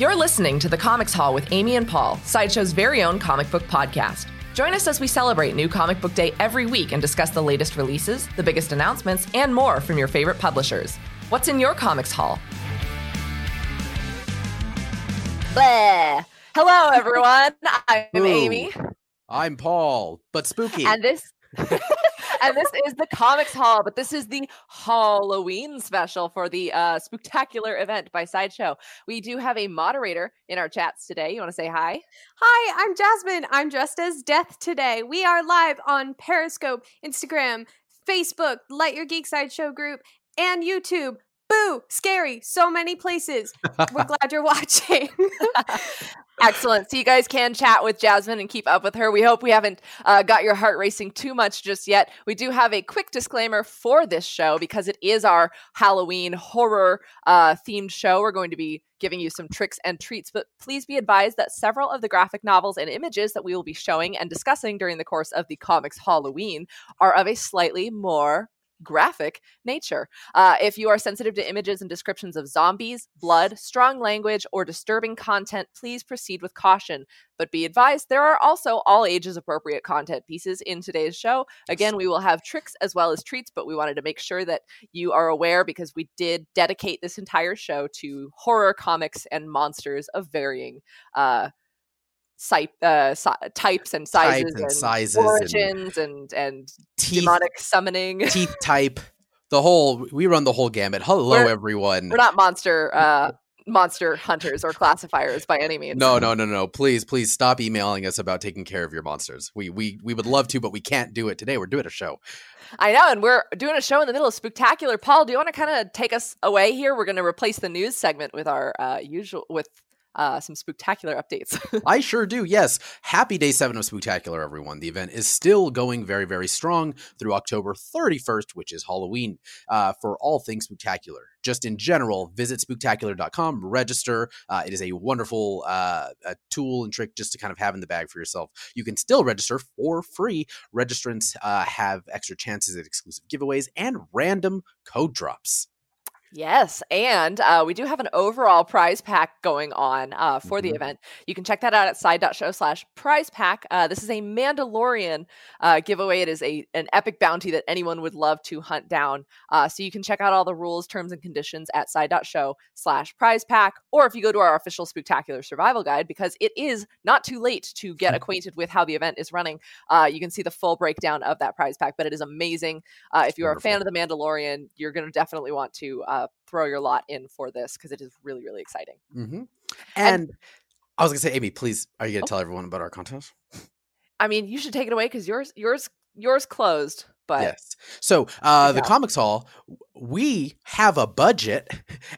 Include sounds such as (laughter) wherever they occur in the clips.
You're listening to the Comics Haul with Amy and Paul, Sideshow's very own comic book podcast. Join us as we celebrate New Comic Book Day every week and discuss the latest releases, the biggest announcements, and more from your favorite publishers. What's in your Comics Haul? Blah. Hello, everyone. I'm Ooh. Amy, I'm Paul, but spooky. and this. (laughs) and this is the Comics Haul, but this is the Halloween special for the uh, Spooktacular event by Sideshow. We do have a moderator in our chats today. You want to say hi? Hi, I'm Jasmine. I'm dressed as Death today. We are live on Periscope, Instagram, Facebook, Light Your Geek Sideshow group, and YouTube. Boo! Scary. So many places. We're (laughs) glad you're watching. (laughs) Excellent. So you guys can chat with Jasmine and keep up with her. We hope we haven't uh, got your heart racing too much just yet. We do have a quick disclaimer for this show because it is our Halloween horror uh, themed show. We're going to be giving you some tricks and treats, but please be advised that several of the graphic novels and images that we will be showing and discussing during the course of the comics Halloween are of a slightly more graphic nature. Uh, if you are sensitive to images and descriptions of zombies, blood, strong language, or disturbing content, please proceed with caution. But be advised, there are also all ages appropriate content pieces in today's show. Again, we will have tricks as well as treats, but we wanted to make sure that you are aware because we did dedicate this entire show to horror comics and monsters of varying uh, uh, si- types and sizes Types and sizes and origins and and, teeth, demonic summoning. (laughs) teeth type, the whole. We run the whole gamut. Hello, We're- everyone. We're not monster uh, (laughs) monster hunters or classifiers by any means. no, no, no, no. Please, please stop emailing us about taking care of your monsters. We, we, we would love to, but we can't do it today. We're doing a show. I know, and we're doing a show in the middle of Spooktacular. Paul, do you want to kind of take us away here? We're going to replace the news segment with our uh, usual with uh, some Spooktacular updates. (laughs) I sure do. Yes. Happy day seven of Spooktacular, everyone. The event is still going very, very strong through October 31st, which is Halloween, uh, for all things Spooktacular. Just in general, visit spooktacular.com, register. Uh, it is a wonderful uh, a tool and trick just to kind of have in the bag for yourself. You can still register for free. Registrants uh, have extra chances at exclusive giveaways and random code drops. Yes, and uh, we do have an overall prize pack going on uh, for the Mhm. event. You can check that out at side.show slash prize pack. Uh, this is a Mandalorian uh, giveaway. It is a an epic bounty that anyone would love to hunt down. Uh, so you can check out all the rules, terms, and conditions at side.show slash prize pack, or if you go to our official Spooktacular Survival Guide, because it is not too late to get (laughs) acquainted with how the event is running. Uh, you can see the full breakdown of that prize pack, but it is amazing. Uh, if you are a fan of The Mandalorian, you're going to definitely want to uh, throw your lot in for this because it is really, really exciting. hmm And- And, I was going to say, Amy, please, are you going Oh. to tell everyone about our contest? I mean, you should take it away because yours, yours, yours closed. But yes. So uh, the Comics Haul, we have a budget,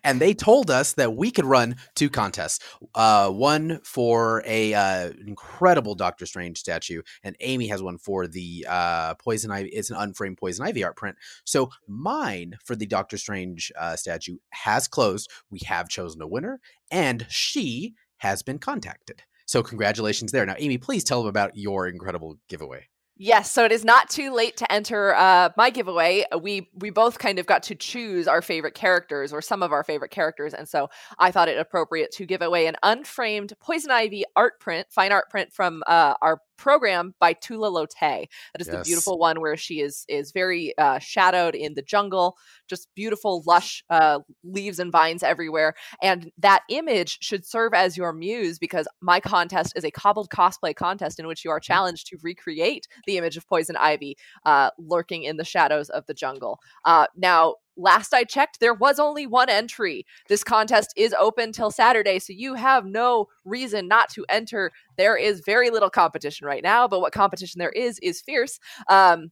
and they told us that we could run two contests. Uh, one for a uh, incredible Doctor Strange statue, and Amy has one for the uh, Poison Ivy. It's an unframed Poison Ivy art print. So mine for the Doctor Strange uh, statue has closed. We have chosen a winner, and she has been contacted. So congratulations there. Now, Amy, please tell them about your incredible giveaway. Yes, so it is not too late to enter uh, my giveaway. We we both kind of got to choose our favorite characters or some of our favorite characters, and so I thought it appropriate to give away an unframed Poison Ivy art print, fine art print from uh, our program by Tula Lotay. That is the beautiful one where she is is very uh, shadowed in the jungle, just beautiful, lush uh, leaves and vines everywhere. And that image should serve as your muse because my contest is a cobbled cosplay contest in which you are challenged to recreate the image of Poison Ivy uh, lurking in the shadows of the jungle. Uh, now, last I checked, there was only one entry. This contest is open till Saturday, so you have no reason not to enter. There is very little competition right now, but what competition there is is fierce. Um,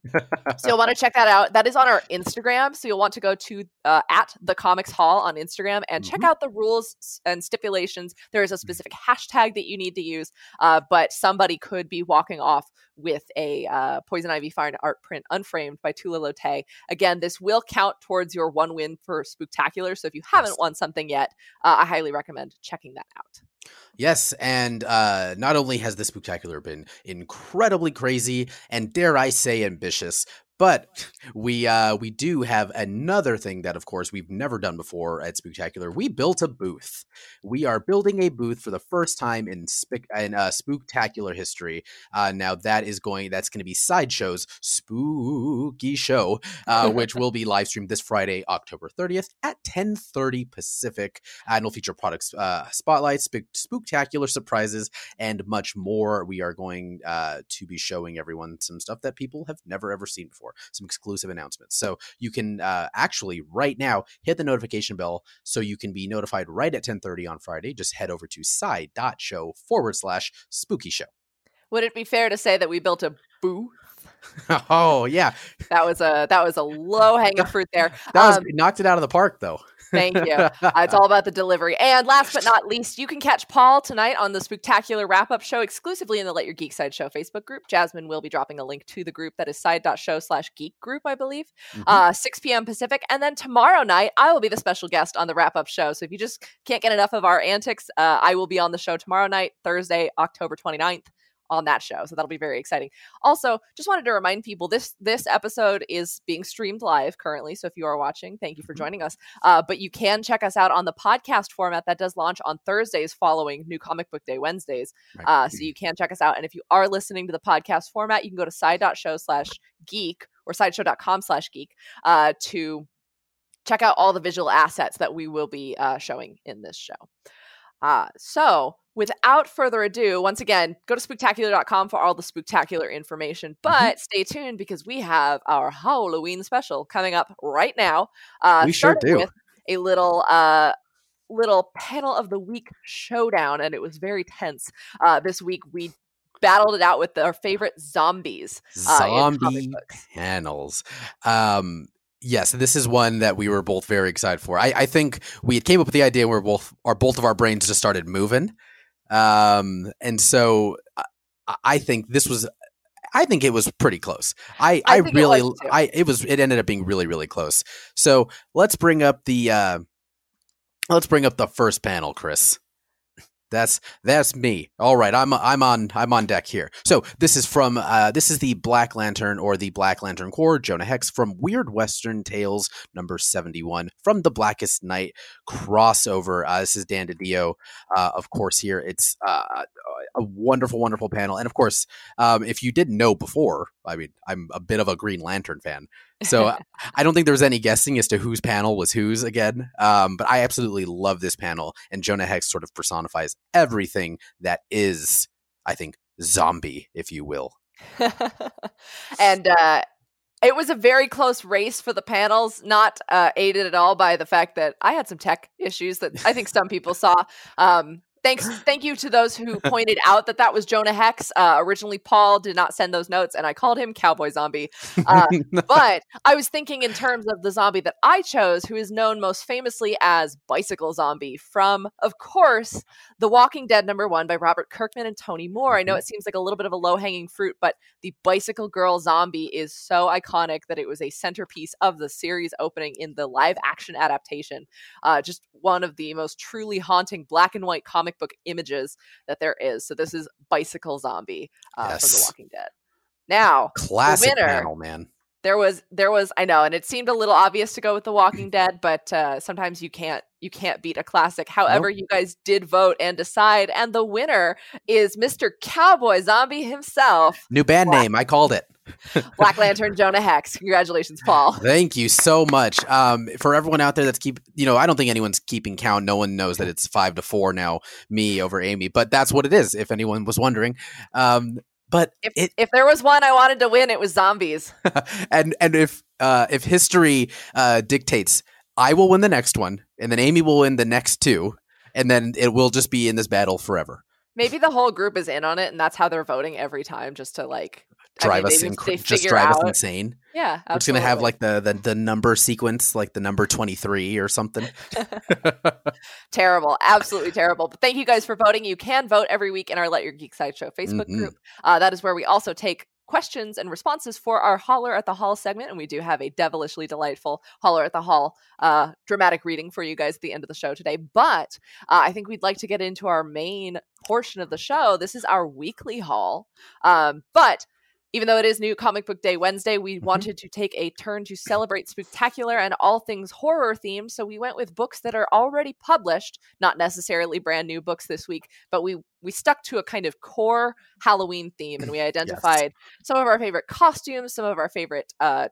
so you'll want to (laughs) check that out. That is on our Instagram. So you'll want to go to uh, at the Comics Haul on Instagram and check Mhm. out the rules and stipulations. There is a specific hashtag that you need to use, uh, but somebody could be walking off with a uh, Poison Ivy fine art print unframed by Tula Lotay. Again, this will count towards your one win for Spooktacular. So if you haven't won something yet, uh, I highly recommend checking that out. Yes, and uh, not only has the Spooktacular been incredibly crazy and dare I say ambitious, But (laughs) we uh, we do have another thing that, of course, we've never done before at Spooktacular. We built a booth. We are building a booth for the first time in sp- in uh, Spooktacular history. Uh, now that is going. That's going to be Sideshow's spooky show, uh, which will be live streamed this Friday, October 30th at 10:30 Pacific, and will feature products uh, spotlights, spook- spooktacular surprises, and much more. We are going uh, to be showing everyone some stuff that people have never ever seen before, some exclusive announcements. So you can uh, actually right now hit the notification bell so you can be notified right at 10:30 on Friday. Just head over to side.show forward slash spooky show. Would it be fair to say that we built a booth? (laughs) oh yeah, That was a that was a low hanging fruit there. (laughs) that was Um, knocked it out of the park though. Thank you. Uh, it's all about the delivery. And last but not least, you can catch Paul tonight on the Spooktacular Wrap Up Show exclusively in the Let Your Geek Side Show Facebook group. Jasmine will be dropping a link to the group that is side.show slash geek group, I believe, Mhm. uh, 6 p.m. Pacific. And then tomorrow night, I will be the special guest on the Wrap Up Show. So if you just can't get enough of our antics, uh, I will be on the show tomorrow night, Thursday, October 29th. On that show, so that'll be very exciting. Also, just wanted to remind people this this episode is being streamed live currently. So if you are watching, thank you for Mhm. joining us. Uh, but you can check us out on the podcast format that does launch on Thursdays following New Comic Book Day Wednesdays. Uh, so you can check us out. And if you are listening to the podcast format, you can go to side.show slash geek or sideshow.com slash geek uh, to check out all the visual assets that we will be uh, showing in this show. Uh, so without further ado, once again, go to spooktacular.com for all the spooktacular information. But stay tuned because we have our Halloween special coming up right now. Uh, We sure do. With a little uh, little panel of the week showdown, and it was very tense. Uh, this week we battled it out with our favorite zombies. uh, Zombie panels. Um, yes, this is one that we were both very excited for. I, I think we came up with the idea where both our both of our brains just started moving, um, and so I, I think this was. I think it was pretty close. I, I I, think it really—I it was. It ended up being really, really close. So let's bring up the. Uh, let's bring up the first panel, Chris. That's that's me. All right, I'm I'm on I'm on deck here. So this is from uh, this is the Black Lantern or the Black Lantern Corps, Jonah Hex from Weird Western Tales number seventy one from the Blackest Night crossover. Uh, this is Dan DiDio, uh, of course. Here it's uh, a wonderful, wonderful panel, and of course, um, if you didn't know before, I mean, I'm a bit of a Green Lantern fan, so (laughs) I don't think there was any guessing as to whose panel was whose again. Um, but I absolutely love this panel, and Jonah Hex sort of personifies everything that is, I think, zombie, if you will. (laughs) and uh, it was a very close race for the panels, not uh, aided at all by the fact that I had some tech issues that I think some people saw. Um, thanks, thank you to those who pointed out that that was Jonah Hex. Uh, originally, Paul did not send those notes, and I called him Cowboy Zombie. Uh, (laughs) but I was thinking in terms of the zombie that I chose, who is known most famously as Bicycle Zombie from, of course, The Walking Dead number one by Robert Kirkman and Tony Moore. I know it seems like a little bit of a low hanging fruit, but the Bicycle Girl zombie is so iconic that it was a centerpiece of the series opening in the live action adaptation. Uh, just one of the most truly haunting black and white comic book images that there is. So this is Bicycle Zombie uh, from The Walking Dead. Now, Classic winner. panel, man. There was there was I know, and it seemed a little obvious to go with The Walking (clears throat) Dead, but uh, sometimes you can't you can't beat a classic. However, you guys did vote and decide, and the winner is Mr. Cowboy Zombie himself, New band Black- name. I called it. (laughs) Black Lantern Jonah Hex. Congratulations, Paul. Thank you so much. Um, for everyone out there that's keep, you know, I don't think anyone's keeping count. No one knows that it's five to four now, me over Amy, but that's what it is. If anyone was wondering, um, but If it if there was one I wanted to win, it was zombies. (laughs) and and if uh, if history uh, dictates, I will win the next one, and then Amy will win the next two, and then it will just be in this battle forever. Maybe the whole group is in on it, and that's how they're voting every time, just to like I Drive mean, us they in, just- they just figure drive us insane. Yeah, We're just gonna have like the, the the number sequence, like the number twenty three or something. (laughs) (laughs) terrible absolutely terrible but thank you guys for voting you can vote every week in our let your geek side show facebook Mhm. group uh, that is where we also take questions and responses for our holler at the haul segment and we do have a devilishly delightful holler at the haul uh, dramatic reading for you guys at the end of the show today but uh, i think we'd like to get into our main portion of the show this is our weekly haul um, but Even though it is New Comic Book Day Wednesday, we Mhm. wanted to take a turn to celebrate Spooktacular and all things horror themed. So we went with books that are already published, not necessarily brand new books this week, but we we stuck to a kind of core Halloween theme, and we (laughs) identified some of our favorite costumes, some of our favorite uh,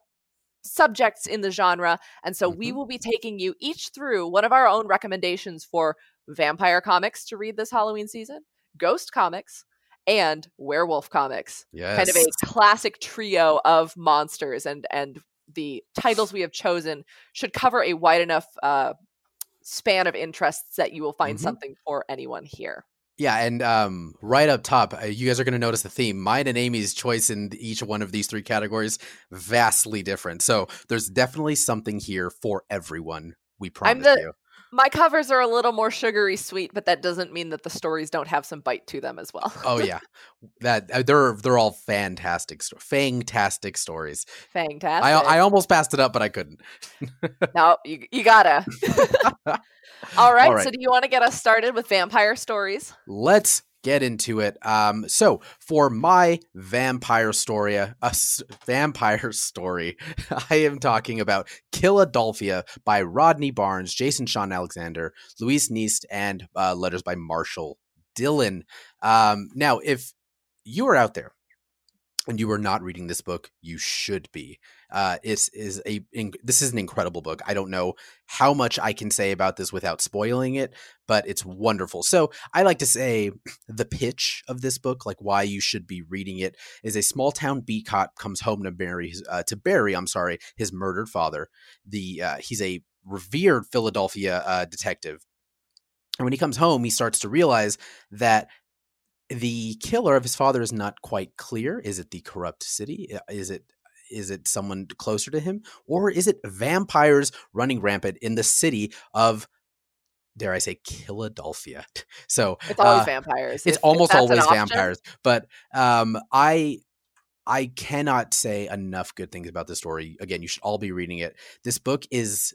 subjects in the genre, and so we Mhm. will be taking you each through one of our own recommendations for vampire comics to read this Halloween season, ghost comics, and werewolf comics Yes. kind of a classic trio of monsters and and the titles we have chosen should cover a wide enough uh, span of interests that you will find Mhm. something for anyone here Yeah, and um, right up top, uh, you guys are going to notice the theme. Mine and Amy's choice in each one of these three categories vastly different. So there's definitely something here for everyone. We promise the- you. My covers are a little more sugary sweet but that doesn't mean that the stories don't have some bite to them as well Oh yeah, (laughs) that uh, they're they're all fantastic, fantastic stories. fantastic I I almost passed it up, but I couldn't. (laughs) no you, you gotta (laughs) all right, right. so do you want to get us started with vampire stories Let's get into it. Um, so for my vampire story, a s- vampire story, (laughs) I am talking about Killadelphia by Rodney Barnes, Jason Shawn Alexander, Luis NCT, and uh, letters by Marshall Dillon. Um, now, if you are out there and you are not reading this book, you should be. Uh, is a in, this is an incredible book. I don't know how much I can say about this without spoiling it, but it's wonderful. So I like to say the pitch of this book, like why you should be reading it, is a small town beat cop comes home to bury his, uh, to bury I'm sorry his murdered father. The uh, he's a revered Philadelphia uh, detective, and when he comes home, he starts to realize that the killer of his father is not quite clear. Is it the corrupt city? Is it is it someone closer to him, or is it vampires running rampant in the city of? Dare I say Philadelphia? (laughs) So it's always uh, vampires it's If- if almost an always vampires but um i i cannot say enough good things about this story again you should all be reading it this book is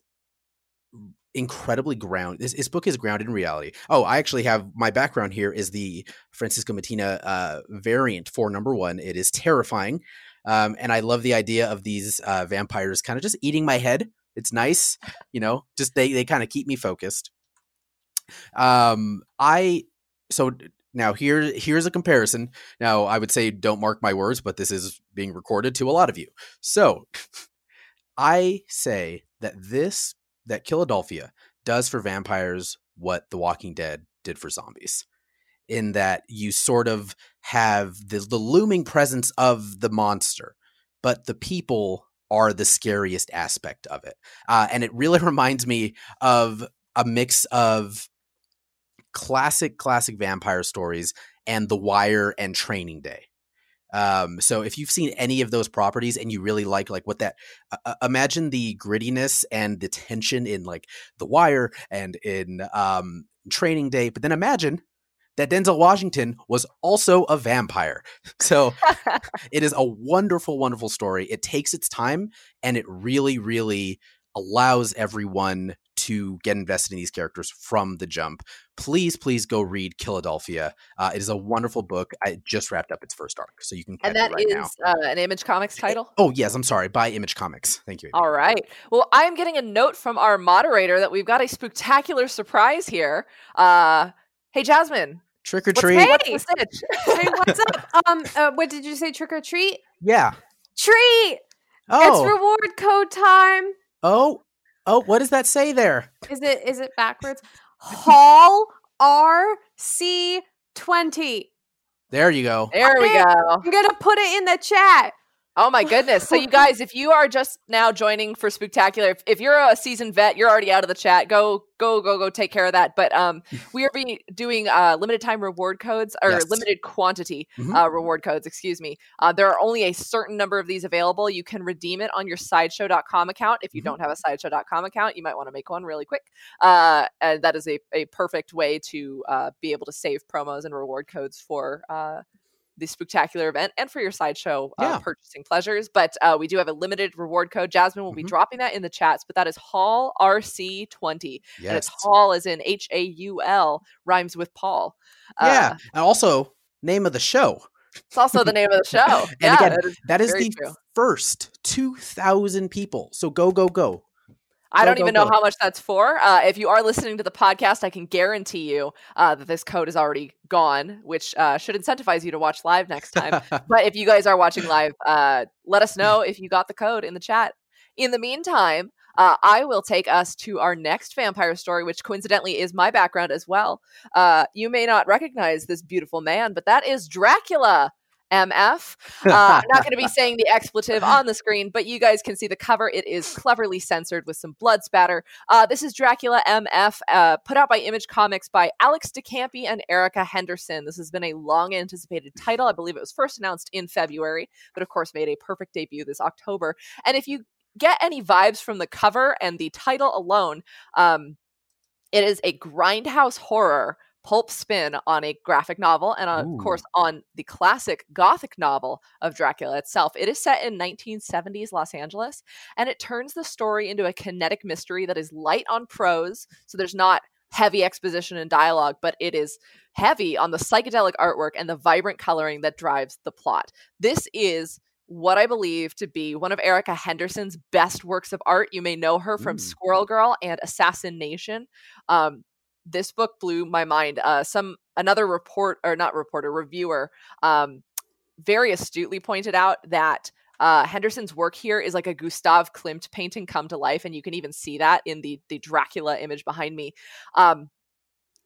incredibly ground this, this book is grounded in reality. Oh i actually have my background here is the Francesco Mattina uh variant for number one. It is terrifying um and i love the idea of these uh vampires kind of just eating my head. It's nice you know just they they kind of keep me focused. Um i so now here here's a comparison. Now i would say don't mark my words but this is being recorded to a lot of you. So (laughs) i say that this that killadelphia does for vampires what the walking dead did for zombies in that you sort of have the, the looming presence of the monster but the people are the scariest aspect of it. Uh, and it really (laughs) reminds me of a mix of classic classic vampire stories and the wire and training day um so if you've seen any of those properties and you really like like what that uh, uh, imagine the grittiness and the tension in like the wire and in um training day but then imagine that Denzel Washington was also a vampire. (laughs) So it is a wonderful, wonderful story. It takes its time and it really, really allows everyone to get invested in these characters from the jump. Please, please go read Killadelphia. Uh, it is a wonderful book. I just wrapped up its first arc, so you can catch and that it right is now. uh, an image comics title Oh yes, I'm sorry. By Image Comics. Thank you. Amy. All right. Well, I'm getting a note from our moderator that we've got a spectacular surprise here. Uh, hey, Jasmine. Trick or treat. what's the stitch? (laughs) Hey, what's up? Um, uh, what did you say? Trick or treat? Yeah. Treat! Oh. It's reward code time. oh. Oh. What does that say there? Is it is it backwards? Haul RC twenty. There you go. There we go. I'm gonna put it in the chat. Oh my goodness. So you guys, if you are just now joining for Spooktacular, if, if you're a seasoned vet, you're already out of the chat. Go, go, go, go take care of that. But um (laughs) we are being doing uh limited time reward codes or Yes. limited quantity Mhm. uh reward codes, excuse me. Uh there are only a certain number of these available. You can redeem it on your sideshow.com account. If you Mhm. don't have a sideshow.com account, you might want to make one really quick. Uh and that is a, a perfect way to uh be able to save promos and reward codes for uh the Spooktacular event and for your sideshow uh, Yeah. purchasing pleasures. But uh, we do have a limited reward code. Jasmine will be Mhm. dropping that in the chats, but that is Haul RC20. And it's Yes. Haul as in H A U L, rhymes with Paul. Yeah. Uh, and also, name of the show. It's also the name of the show. (laughs) and yeah, again, that is that is the true. first 2,000 people. So go, go, go. I don't go, even know how much that's for. Uh, if you are listening to the podcast, I can guarantee you uh, that this code is already gone, which uh, should incentivize you to watch live next time. (laughs) but if you guys are watching live, uh, let us know if you got the code in the chat. In the meantime, uh, I will take us to our next vampire story, which coincidentally is my background as well. Uh, you may not recognize this beautiful man, but that is Dracula. MF. Uh, I'm not going to be saying the expletive (laughs) on the screen, but you guys can see the cover. It is cleverly censored with some blood spatter. Uh, this is Dracula MF, uh, put out by Image Comics by Alex de Campi and Erica Henderson. This has been a long anticipated title. I believe it was first announced in February, but of course made a perfect debut this October. And if you get any vibes from the cover and the title alone, um, it is a grindhouse horror pulp spin on a graphic novel and of Ooh. course on the classic gothic novel of Dracula itself. It is set in 1970s Los Angeles and it turns the story into a kinetic mystery that is light on prose, so there's not heavy exposition and dialogue, but it is heavy on the psychedelic artwork and the vibrant coloring that drives the plot. This is what I believe to be one of Erica Henderson's best works of art. You may know her from Ooh. Squirrel Girl and Assassinistas. Um, this book blew my mind. Uh, some another report or not reporter reviewer um, very astutely pointed out that uh, Henderson's work here is like a Gustav Klimt painting come to life, and you can even see that in the the Dracula image behind me. Um,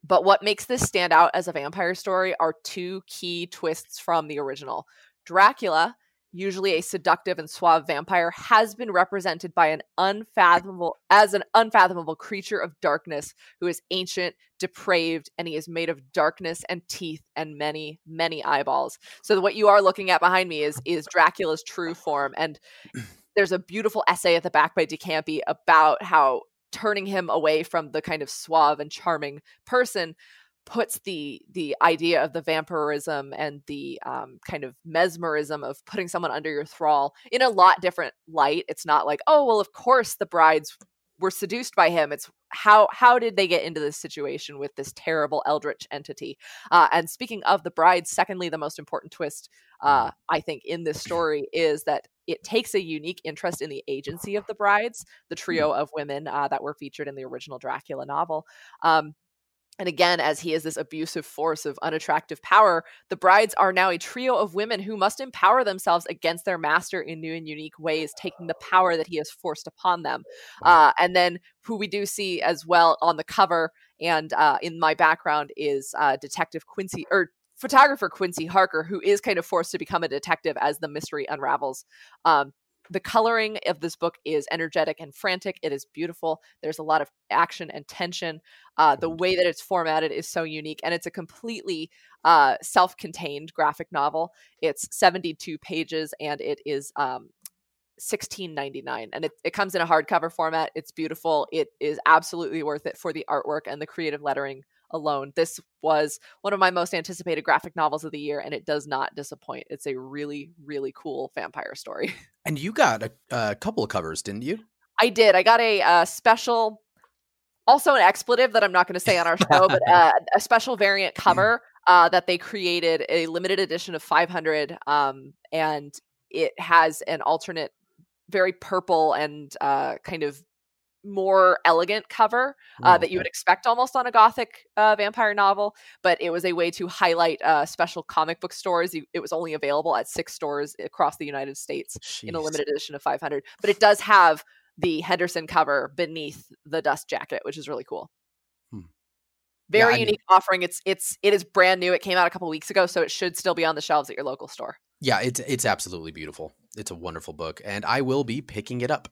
but what makes this stand out as a vampire story are two key twists from the original. Dracula, usually a seductive and suave vampire, has been represented by an unfathomable as an unfathomable creature of darkness who is ancient, depraved, and he is made of darkness and teeth and many, many eyeballs. So what you are looking at behind me is is Dracula's true form. And (clears throat) there's a beautiful essay at the back by de Campi about how turning him away from the kind of suave and charming person puts the the idea of the vampirism and the um, kind of mesmerism of putting someone under your thrall in a lot different light. It's not like, oh well, of course the brides were seduced by him. It's how how did they get into this situation with this terrible eldritch entity? Uh, and speaking of the brides, secondly, the most important twist uh, I think in this (clears throat) story is that it takes a unique interest in the agency of the brides, the trio of women uh, that were featured in the original Dracula novel. Um, and again, as he is this abusive force of unattractive power, the brides are now a trio of women who must empower themselves against their master in new and unique ways, taking the power that he has forced upon them. Uh, and then, who we do see as well on the cover and uh, in my background is uh, Detective Quincy or photographer Quincy Harker, who is kind of forced to become a detective as the mystery unravels. Um, the coloring of this book is energetic and frantic. It is beautiful. There's a lot of action and tension. Uh, the way that it's formatted is so unique, and it's a completely uh, self-contained graphic novel. It's 72 pages, and it is um, 16.99 and it, it comes in a hardcover format it's beautiful it is absolutely worth it for the artwork and the creative lettering alone. This was one of my most anticipated graphic novels of the year and it does not disappoint. It's a really really cool vampire story. (laughs) And you got a, a couple of covers, didn't you? i did. I got a uh, special also an expletive that i'm not going to say on our show but (laughs) uh, a special variant cover uh, that they created a limited edition of 500 um, and it has an alternate very purple and uh, kind of more elegant cover uh, Oh, that you would expect almost on a gothic uh, vampire novel but it was a way to highlight uh, special comic book stores. It was only available at six stores across the united states in a limited edition of 500 but it does have the henderson cover beneath the dust jacket which is really cool. Hmm. very I need- unique offering. It's it's it is brand new. It came out a couple weeks ago so it should still be on the shelves at your local store. Yeah, it's it's absolutely beautiful. It's a wonderful book, and I will be picking it up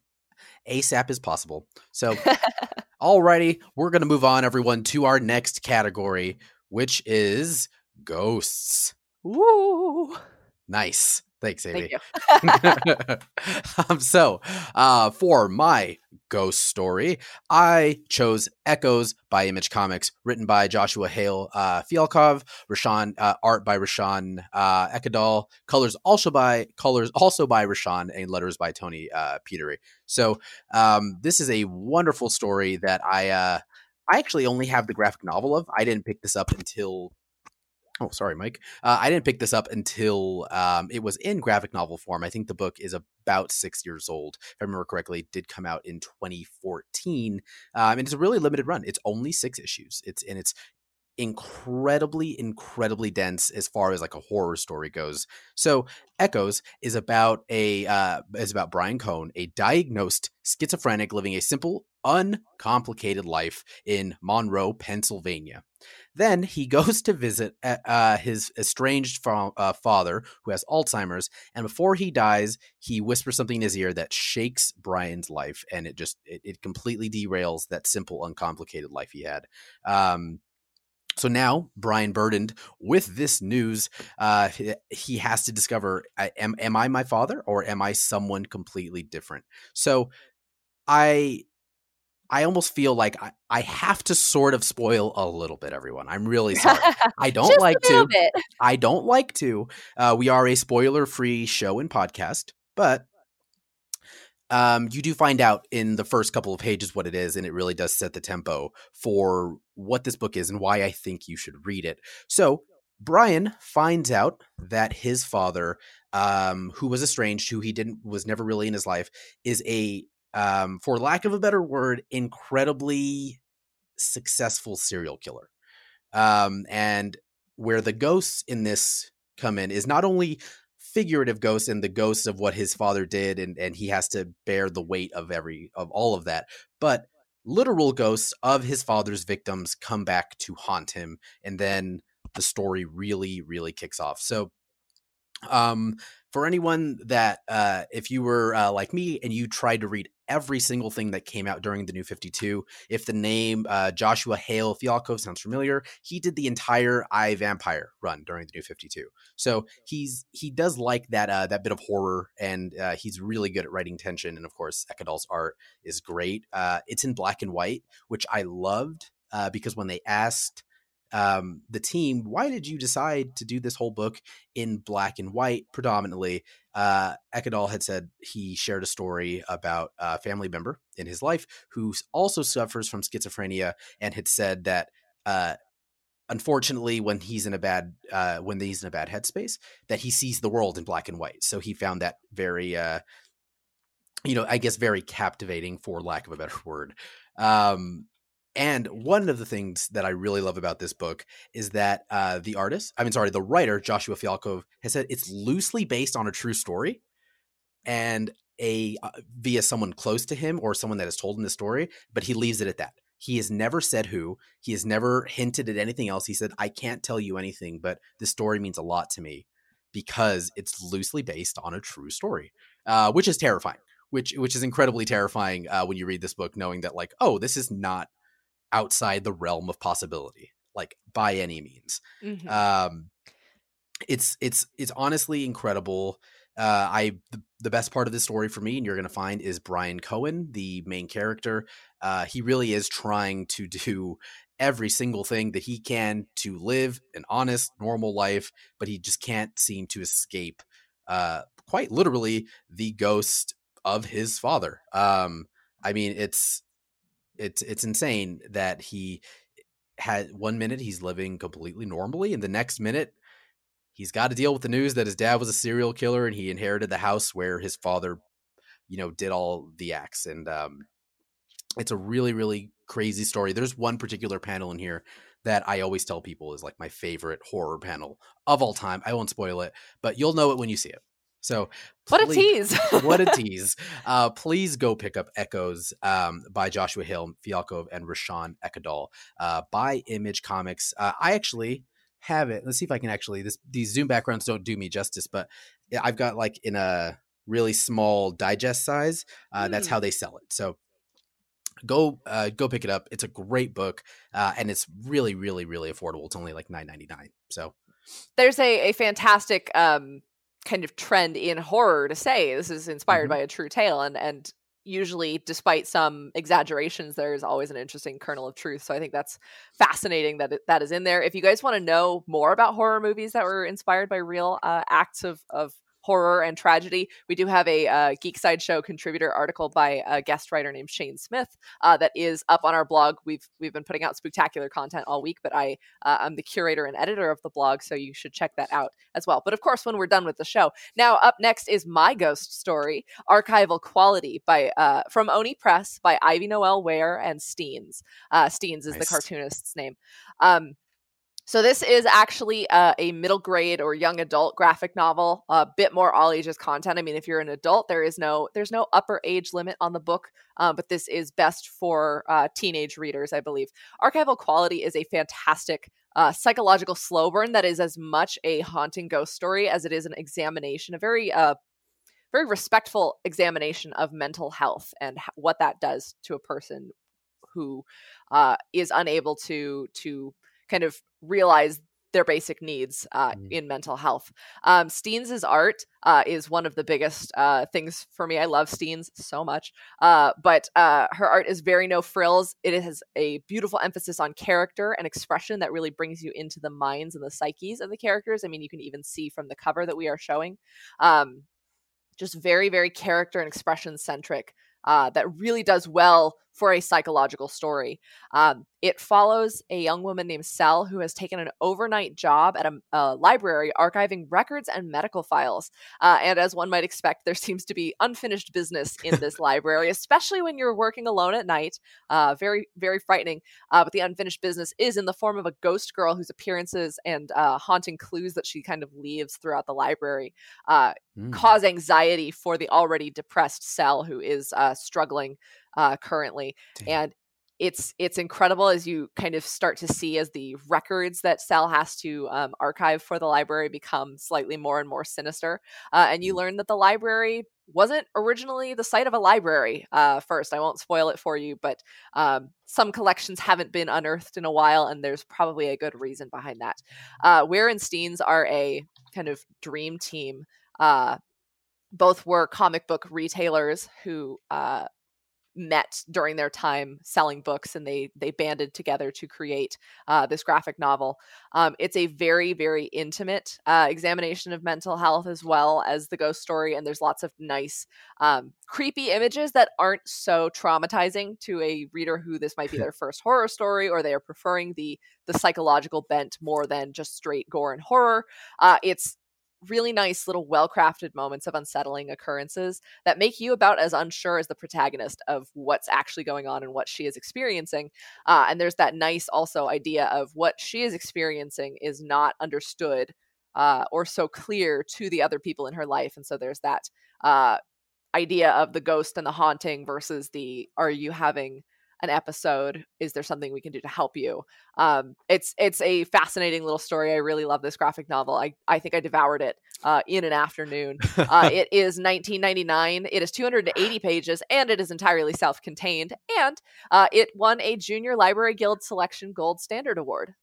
ASAP as possible. So, (laughs) alrighty, we're gonna move on, everyone, to our next category, which is ghosts. Woo! Nice. Thanks, Amy. thank you (laughs) um, so, uh, for my ghost story, I chose Echoes by Image Comics, written by Joshua Hale uh, Fialkov, Rahsan, uh, art by Rahsan uh, Ekedal, colors also by colors also by Rahsan, and letters by Tony uh, Peteri. So, um, this is a wonderful story that I uh, I actually only have the graphic novel of. I didn't pick this up until Oh, sorry, Mike. Uh, I didn't pick this up until um, it was in graphic novel form. I think the book is about six years old, if I remember correctly. It did come out in 2014, um, and it's a really limited run. It's only six issues. It's and it's incredibly incredibly dense as far as like a horror story goes so echoes is about a uh, is about brian cohen a diagnosed schizophrenic living a simple uncomplicated life in monroe pennsylvania then he (laughs) goes to visit uh, uh his estranged fa- uh, father who has alzheimer's and before he dies he whispers something in his ear that shakes brian's life and it just it, it completely derails that simple uncomplicated life he had um so now, Brian burdened with this news, uh, he has to discover: am am I my father, or am I someone completely different? So, I I almost feel like I, I have to sort of spoil a little bit, everyone. I'm really (laughs) sorry. I don't like to. Bit. I don't like to. Uh, we are a spoiler free show and podcast, but um, you do find out in the first couple of pages what it is, and it really does set the tempo for what this book is and why I think you should read it. So, Brian finds out that his father, um, who was estranged, who he didn't was never really in his life, is a, um, for lack of a better word, incredibly successful serial killer. Um, and where the ghosts in this come in is not only figurative ghosts and the ghosts of what his father did and and he has to bear the weight of every of all of that but literal ghosts of his father's victims come back to haunt him and then the story really really kicks off so um for anyone that uh if you were uh, like me and you tried to read every single thing that came out during the New 52. If the name uh, Joshua Hale Fialkov sounds familiar, he did the entire I Vampire run during the New 52. So he's he does like that uh, that bit of horror, and uh, he's really good at writing tension. And of course, Ekedal's art is great. Uh, it's in black and white, which I loved uh, because when they asked um, the team, why did you decide to do this whole book in black and white predominantly? Uh, Ekedal had said he shared a story about a family member in his life who also suffers from schizophrenia and had said that uh, unfortunately when he's in a bad uh, when he's in a bad headspace that he sees the world in black and white. So he found that very uh, you know i guess very captivating for lack of a better (laughs) word. Um, and one of the things that I really love about this book is that uh, the artist, I mean, sorry, the writer, Joshua Fialkov, has said it's loosely based on a true story and a uh, via someone close to him or someone that has told him the story, but he leaves it at that. He has never said who. He has never hinted at anything else. He said, I can't tell you anything, but this story means a lot to me because it's loosely based on a true story, uh, which is terrifying. Which which is incredibly terrifying uh, when you read this book, knowing that like, oh, this is not outside the realm of possibility, like by any means. Mm-hmm. Um, it's it's it's honestly incredible. Uh, I the, the, best part of this story for me, and you're going to find, is Brian Cohen, the main character. Uh, he really is trying to do every single thing that he can to live an honest, normal life, but he just can't seem to escape, uh, quite literally, the ghost of his father. Um, I mean, it's it's it's insane that he had one minute he's living completely normally and the next minute he's got to deal with the news that his dad was a serial killer and he inherited the house where his father you know did all the acts and um it's a really really crazy story there's one particular panel in here that I always tell people is like my favorite horror panel of all time. I won't spoil it, but you'll know it when you see it. So what a tease! (laughs) what a tease! Uh, please go pick up Echoes um, by Joshua Hill, Fialkov, and Rahsan Ekedal uh, by Image Comics. Uh, I actually have it. Let's see if I can actually. This these Zoom backgrounds don't do me justice, but I've got like in a really small digest size. Mm. That's how hmm. they sell it. So go uh, go pick it up. It's a great book, uh, and it's really, really, really affordable. It's only like nine ninety nine. So there's a a fantastic um, kind of trend in horror to say this is inspired mm-hmm. by a true tale and and usually despite some exaggerations there's always an interesting kernel of truth so i think that's fascinating that it, that is in there if you guys want to know more about horror movies that were inspired by real uh, acts of of horror and tragedy. We do have a uh, Geek Side Show contributor article by a guest writer named Shane Smith uh, that is up on our blog. We've we've been putting out spectacular content all week, but I uh, I'm the curator and editor of the blog, so you should check that out as well. But of course, when we're done with the show, now up next is my ghost story, archival quality by uh, from Oni Press by Ivy Noelle Weir and Steenz. Uh, Steenz is nice. the cartoonist's name. Um, so this is actually uh, a middle grade or young adult graphic novel, a bit more all ages content. I mean, if you're an adult, there is no there's no upper age limit on the book, uh, but this is best for uh, teenage readers, I believe. Archival Quality is a fantastic uh, psychological slow burn that is as much a haunting ghost story as it is an examination, a very uh, very respectful examination of mental health and what that does to a person who uh, is unable to to kind of realize their basic needs uh, mm. in mental health. Um, Steenz' art uh, is one of the biggest uh, things for me. I love Steenz so much, uh, but uh, her art is very no frills. It has a beautiful emphasis on character and expression that really brings you into the minds and the psyches of the characters. I mean, you can even see from the cover that we are showing. Um, just very, very character and expression centric uh, that really does well for a psychological story. Um, it follows a young woman named Cel who has taken an overnight job at a, a library archiving records and medical files. Uh, and as one might expect, there (laughs) seems to be unfinished business in this (laughs) library, especially when you're working alone at night. Uh, very, very frightening. Uh, but the unfinished business is in the form of a ghost girl whose appearances and uh, haunting clues that she kind of leaves throughout the library mm. cause anxiety for the already depressed Cel, who is uh, struggling uh, currently, Damn. and it's it's incredible as you kind of start to see as the records that Cel has to um, archive for the library become slightly more and more sinister, uh, and you mm. learn that the library wasn't originally the site of a library uh, first. I won't spoil it for you, but um, some collections haven't been unearthed in a while, and there's probably a good reason behind that. Uh, Weir and Steenz are a kind of dream team. Uh, both were comic book retailers who uh, met during their time selling books and they they banded together to create uh, this graphic novel. Um, it's a very very intimate uh, examination of mental health as well as the ghost story and there's lots of nice um, creepy images that aren't so traumatizing to a reader who this might be (laughs) their first horror story or they are preferring the the psychological bent more than just straight gore and horror. Uh, it's really nice little well-crafted moments of unsettling occurrences that make you about as unsure as the protagonist of what's actually going on and what she is experiencing uh, and there's that nice also idea of what she is experiencing is not understood uh, or so clear to the other people in her life and so there's that uh, idea of the ghost and the haunting versus the are you having an episode is there something we can do to help you? Um, it's it's a fascinating little story i really love this graphic novel i, I think i devoured it uh, in an afternoon. Uh, (laughs) it is 1999 it is 280 pages and it is entirely self-contained and uh, it won a junior library guild selection gold standard award.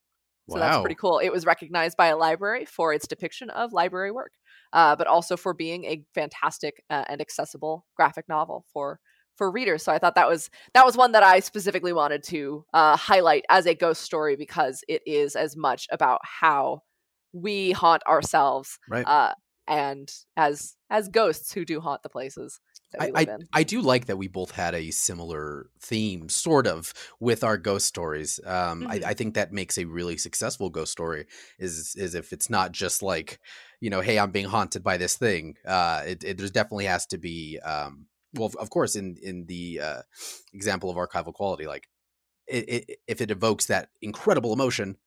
So wow. that's pretty cool. It was recognized by a library for its depiction of library work uh, but also for being a fantastic uh, and accessible graphic novel for for readers. So I thought that was that was one that I specifically wanted to uh, highlight as a ghost story because it is as much about how we haunt ourselves, right? Uh, and as as ghosts who do haunt the places. I, I, I, do like that we both had a similar theme, sort of, with our ghost stories. Um, mm-hmm. I, I, think that makes a really successful ghost story is is if it's not just like, you know, hey, I'm being haunted by this thing. Uh, it, it there's definitely has to be um, well, of course, in in the uh, example of archival quality, like it, it, if it evokes that incredible emotion,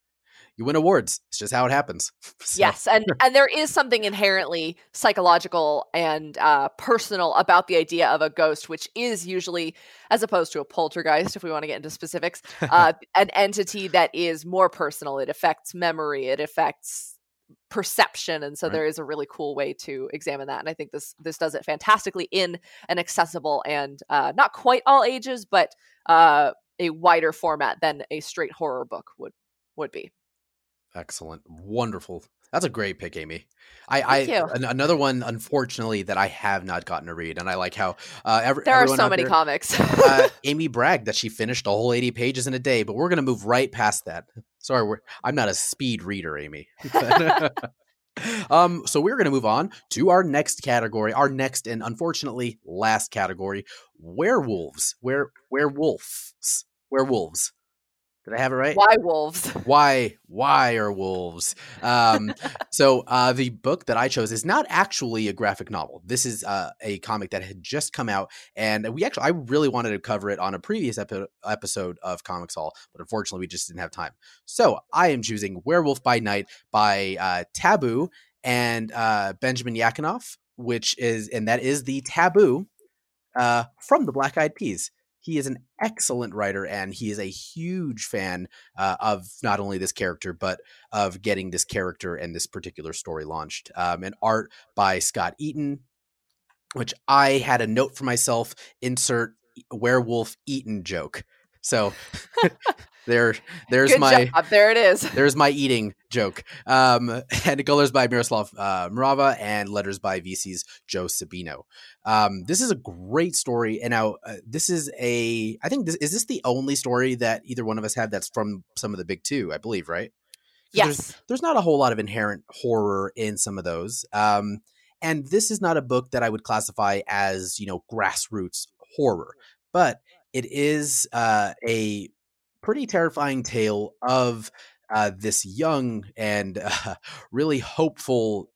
you win awards. It's just how it happens. (laughs) so. Yes, and (laughs) and there is something inherently psychological and uh, personal about the idea of a ghost, which is usually, as opposed to a poltergeist, if we want to get into specifics, (laughs) uh, an entity that is more personal. It affects memory. It affects perception and so right. there is a really cool way to examine that and i think this this does it fantastically in an accessible and uh, not quite all ages but uh, a wider format than a straight horror book would would be excellent wonderful that's a great pick, Amy. I, I an, another one, unfortunately, that I have not gotten to read, and I like how uh, every, there are so many there, comics. uh, (laughs) Amy bragged that she finished a whole eighty pages in a day, but we're gonna move right past that. Sorry, I'm not a speed reader, Amy. (laughs) um, so we're going to move on to our next category, our next and unfortunately last category: werewolves. Where werewolves, werewolves. Did I have it right? Why wolves? (laughs) Why? Why are wolves? Um, so uh, the book that I chose is not actually a graphic novel. This is uh, a comic that had just come out, and we actually I really wanted to cover it on a previous epi- episode of Comics Haul, but unfortunately we just didn't have time. So I am choosing Werewolf by Night by uh, Taboo and uh, Benjamin Jackendoff, which is and that is the Taboo uh, from the Black Eyed Peas he is an excellent writer and he is a huge fan uh, of not only this character but of getting this character and this particular story launched um, and art by scott eaton which i had a note for myself insert werewolf eaton joke. So (laughs) (laughs) (laughs) there there's Good my job. There it is. there's my eating joke. Um, and colors by Miroslav uh, Mrva and letters by VC's Joe Sabino. Um, this is a great story. And now uh, this is a, I think this is this the only story that either one of us had that's from some of the big two, I believe, right? 'Cause There's, Yes. there's not a whole lot of inherent horror in some of those. Um, and this is not a book that I would classify as, you know, grassroots horror, but it is uh, a pretty terrifying tale of uh, this young and uh, (laughs) really hopeful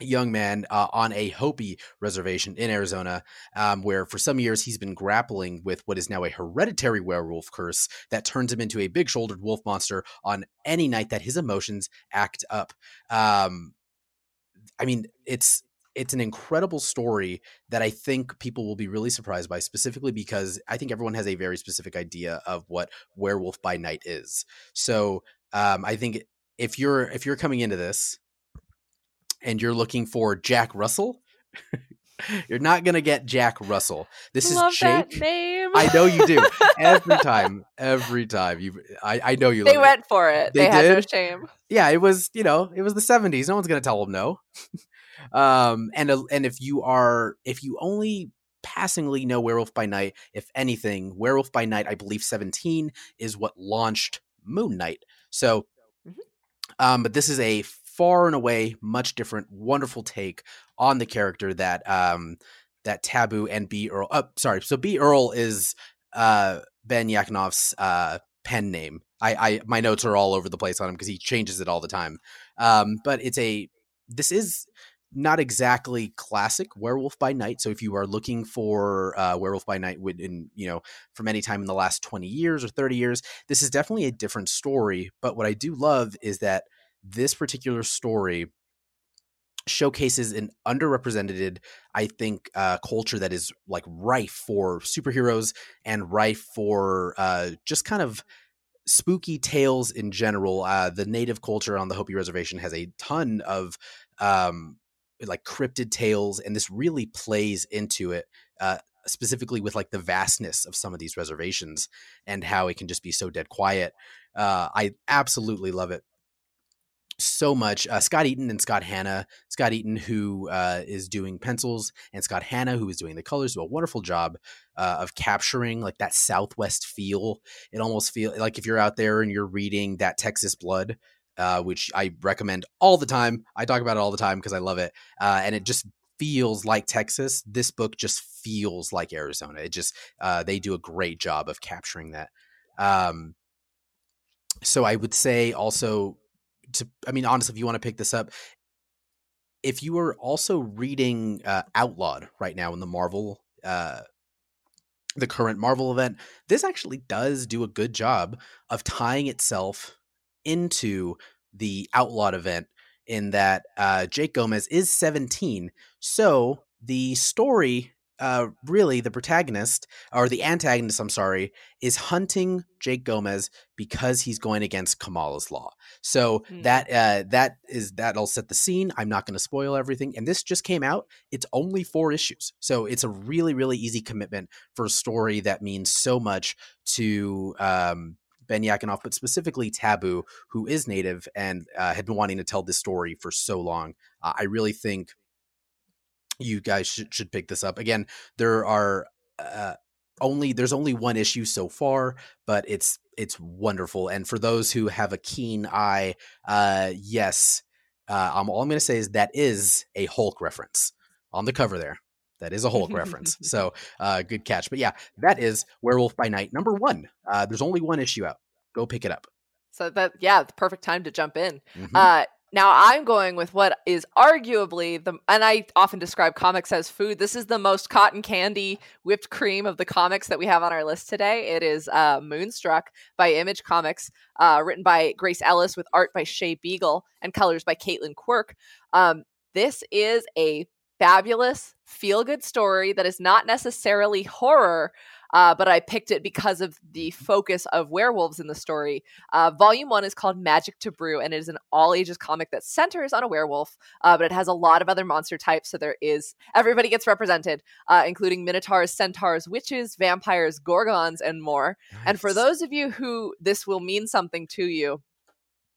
young man uh, on a Hopi reservation in Arizona, um, where for some years he's been grappling with what is now a hereditary werewolf curse that turns him into a big shouldered wolf monster on any night that his emotions act up. Um, I mean, it's it's an incredible story that I think people will be really surprised by, specifically because I think everyone has a very specific idea of what Werewolf by Night is. So um, I think if you're if you're coming into this and you're looking for Jack Russell, (laughs) you're not gonna get Jack Russell. This is Love Jake. I know you do. (laughs) Every time, every time you, I, I know you. They love it. went for it. They They, had no shame. yeah, it was you know it was the seventies. No one's gonna tell them no. Um, and and if you are if you only passingly know Werewolf by Night, if anything, Werewolf by Night, I believe seventeen is what launched Moon Knight. So, Mhm. um, but this is a far and away much different, wonderful take on the character that um that Taboo and B Earl. Uh, sorry, so B Earl is uh Ben Jackendoff's uh pen name. I, I my notes are all over the place on him because he changes it all the time. Um, but it's a this is not exactly classic Werewolf by Night. So if you are looking for uh, Werewolf by Night in you know from any time in the last twenty years or thirty years, this is definitely a different story. But what I do love is that this particular story showcases an underrepresented i think uh, culture that is like rife for superheroes and rife for uh, just kind of spooky tales in general uh, the native culture on the hopi reservation has a ton of um, like cryptid tales and this really plays into it uh, specifically with like the vastness of some of these reservations and how it can just be so dead quiet uh, i absolutely love it so much. Uh, Scott Eaton and Scott Hanna. Scott Eaton, who uh, is doing pencils, and Scott Hanna, who is doing the colors, do a wonderful job uh, of capturing like that Southwest feel. It almost feel like if you're out there and you're reading that Texas Blood, uh, which I recommend all the time. I talk about it all the time because I love it, uh, and it just feels like Texas. This book just feels like Arizona. It just uh, they do a great job of capturing that. Um, so I would say also to I mean honestly if you want to pick this up if you are also reading uh, Outlawed right now in the Marvel uh the current Marvel event this actually does do a good job of tying itself into the Outlawed event in that uh Jake Gomez is 17 so the story uh, really the protagonist or the antagonist, I'm sorry, is hunting Jake Gomez because he's going against Kamala's law. So Hmm. that uh, that is that'll set the scene. I'm not going to spoil everything. And this just came out. It's only four issues, so it's a really really easy commitment for a story that means so much to. Um, Ben Jackendoff, but specifically Taboo, who is native and uh, had been wanting to tell this story for so long. Uh, I really think you guys should, should pick this up again there are uh, only there's only one issue so far but it's it's wonderful and for those who have a keen eye uh yes Uh, I'm, all I'm going to say is that is a Hulk reference on the cover there. That is a Hulk reference. (laughs) So uh, good catch. But yeah, that is Werewolf by Night number one. Uh, there's only one issue out. Go pick it up. So that yeah, the perfect time to jump in. Mhm. Uh, now I'm going with what is arguably the, and I often describe comics as food. This is the most cotton candy whipped cream of the comics that we have on our list today. It is uh, Moonstruck by Image Comics, uh, written by Grace Ellis with art by Shae Beagle and colors by Caitlin Quirk. Um, this is a fabulous feel good story that is not necessarily horror. Uh, but I picked it because of the focus of werewolves in the story. Uh, volume one is called Magic to Brew, and it is an all ages comic that centers on a werewolf, uh, but it has a lot of other monster types. So there is everybody gets represented, uh, including minotaurs, centaurs, witches, vampires, gorgons, and more. And for those of you who this will mean something to you,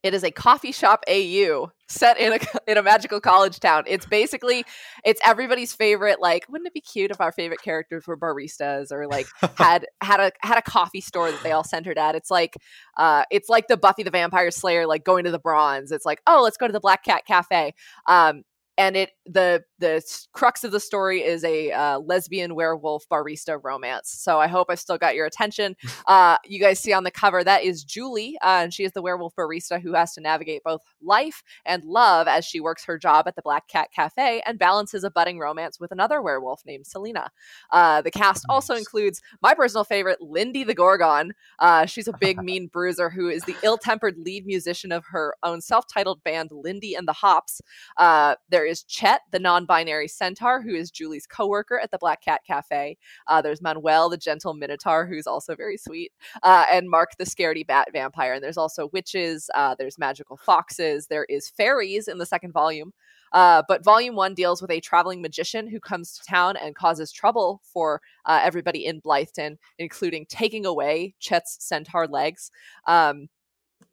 it is a coffee shop AU set in a (laughs) in a magical college town. It's basically it's everybody's favorite. Like, wouldn't it be cute if our favorite characters were baristas or like (laughs) had had a had a coffee store that they all centered at? It's like uh, it's like the Buffy the Vampire Slayer, like going to the Bronze. It's like, oh, let's go to the Black Cat Cafe. Um, and it the the crux of the story is a uh, lesbian werewolf barista romance. So I hope I've still got your attention. (laughs) Uh, you guys see on the cover that is Julie, uh, and she is the werewolf barista who has to navigate both life and love as she works her job at the Black Cat Cafe and balances a budding romance with another werewolf named Selena. Uh, the cast also includes my personal favorite, Lindy the Gorgon. Uh, she's a big, (laughs) mean bruiser who is the ill-tempered lead musician of her own self-titled band, Lindy and the Hops. Uh, there is Chet, the non-binary centaur, who is Julie's coworker at the Black Cat Cafe. Uh, there's Manuel, the gentle minotaur, who's also very sweet, uh, and Mark, the scaredy bat vampire. And there's also witches. Uh, there's magical foxes. There is fairies in the second volume. Uh, but volume one deals with a traveling magician who comes to town and causes trouble for uh, everybody in Blytheton, including taking away Chet's centaur legs. Um,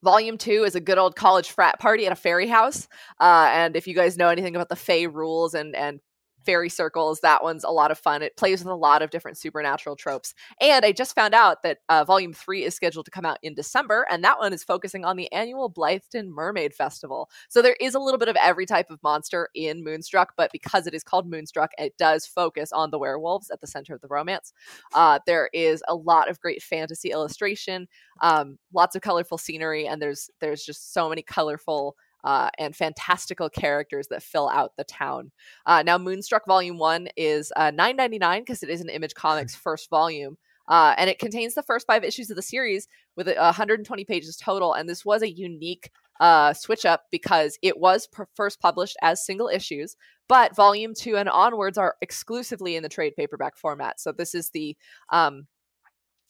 Volume two is a good old college frat party at a fairy house. Uh, and if you guys know anything about the Fey rules and and fairy circles, that one's a lot of fun. It plays with a lot of different supernatural tropes. And I just found out that uh, Volume three is scheduled to come out in December, and that one is focusing on the annual Blytheton Mermaid Festival. So there is a little bit of every type of monster in Moonstruck, but because it is called Moonstruck, it does focus on the werewolves at the center of the romance. Uh, there is a lot of great fantasy illustration, um, lots of colorful scenery, and there's there's just so many colorful uh, and fantastical characters that fill out the town. Uh, now, Moonstruck Volume One is uh, nine ninety nine because it is an Image (laughs) Comics first volume. Uh, and it contains the first five issues of the series with 120 pages total. And this was a unique uh, switch up because it was per- first published as single issues, but volume two and onwards are exclusively in the trade paperback format. So this is the um,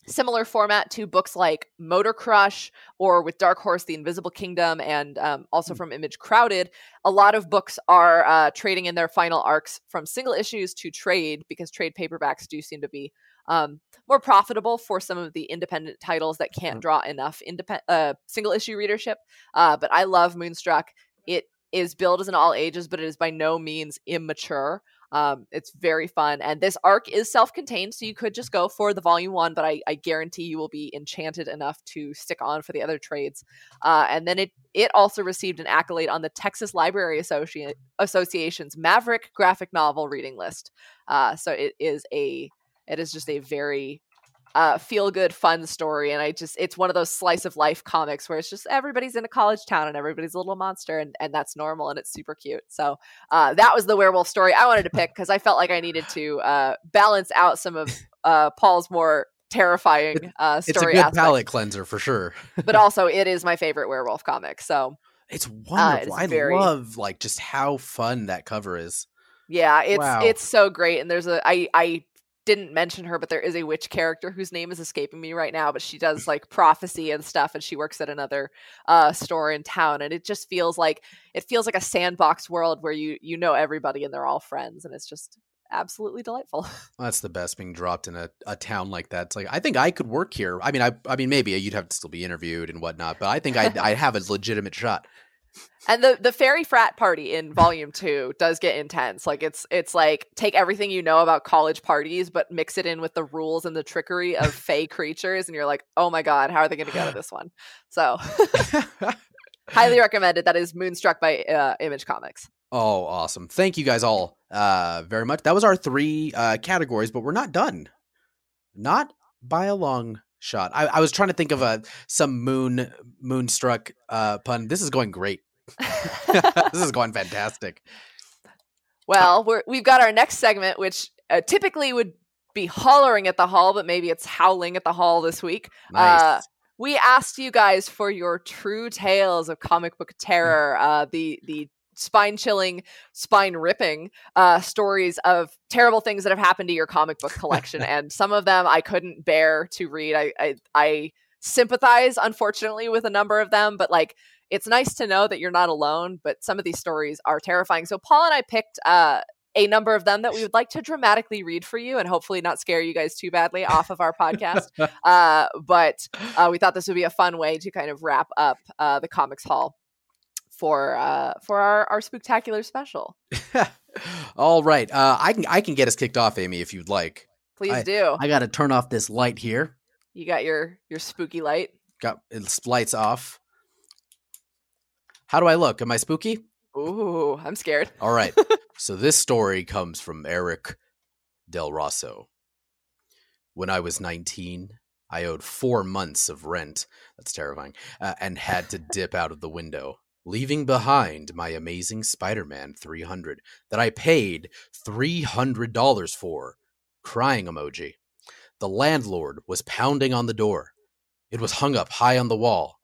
similar format to books like Motor Crush or with Dark Horse, The Invisible Kingdom, and um, also from Image Crowded. A lot of books are uh, trading in their final arcs from single issues to trade because trade paperbacks do seem to be um, more profitable for some of the independent titles that can't draw enough independent uh, single issue readership. Uh, but I love Moonstruck. It is billed as an all ages, but it is by no means immature. Um, it's very fun, and this arc is self-contained, so you could just go for the volume one. But I, I guarantee you will be enchanted enough to stick on for the other trades. Uh, and then it it also received an accolade on the Texas Library Associ- Association's Maverick graphic novel reading list. Uh, so it is a it is just a very uh, feel good, fun story. And I just, it's one of those slice of life comics where it's just everybody's in a college town and everybody's a little monster and, and that's normal and it's super cute. So uh, that was the werewolf story I wanted to pick (laughs) because I felt like I needed to uh, balance out some of uh, Paul's more terrifying uh, It's a good aspects. palate cleanser for sure. but (laughs) also, it is my favorite werewolf comic. So It's wonderful. I Uh, very- love like just how fun that cover is. Yeah, it's Wow. it's so great. And there's a I I didn't mention her, but there is a witch character whose name is escaping me right now, but she does like prophecy and stuff, and she works at another uh store in town. And it just feels like it feels like a sandbox world where you you know everybody and they're all friends, and it's just absolutely delightful. (laughs) That's the best being dropped in a, a town like that. It's like I think I could work here. I mean, I I mean maybe you'd have to still be interviewed and whatnot, but I think I'd, I'd have a legitimate shot. And the the fairy frat party in volume two does get intense. Like it's it's like take everything you know about college parties, but mix it in with the rules and the trickery of (laughs) fey creatures, and you're like, oh my god, how are they going to go to this one? So (laughs) Highly (laughs) recommended. That is Moonstruck by uh, Image Comics. Oh, awesome. Thank you guys all uh, very much. That was our three uh, categories, but we're not done. Not by a long shot. I, I was trying to think of a some moon moonstruck uh, pun. This is going great. (laughs) this is (laughs) going fantastic. Well, we're, we've got our next segment, which uh, typically would be hollering at the haul, but maybe it's howling at the haul this week. Nice. Uh, we asked you guys for your true tales of comic book terror, uh, the the spine chilling, spine ripping uh, stories of terrible things that have happened to your comic book collection, (laughs) and some of them I couldn't bear to read. I, I I sympathize, unfortunately, with a number of them, but like it's nice to know that you're not alone. But some of these stories are terrifying. So Paul and I picked uh, a number of them that we would like to dramatically read for you and hopefully not scare you guys too badly off of our podcast. (laughs) Uh, but uh, we thought this would be a fun way to kind of wrap up uh, the comics haul for uh, for our, our Spooktacular special. (laughs) all right. Uh, I can I can get us kicked off, Amy, if you'd like. Please do. I got to turn off this light here. you got your your spooky light. Got it's lights off. How do I look? Am I spooky? Ooh, I'm scared. All right. (laughs) so this story comes from Eric Del Rosso. When I was 19, I owed four months of rent. That's terrifying. Uh, and had to dip out of the window, leaving behind my amazing Spider Man 300 that I paid $300 for. Crying emoji. The landlord was pounding on the door. It was hung up high on the wall.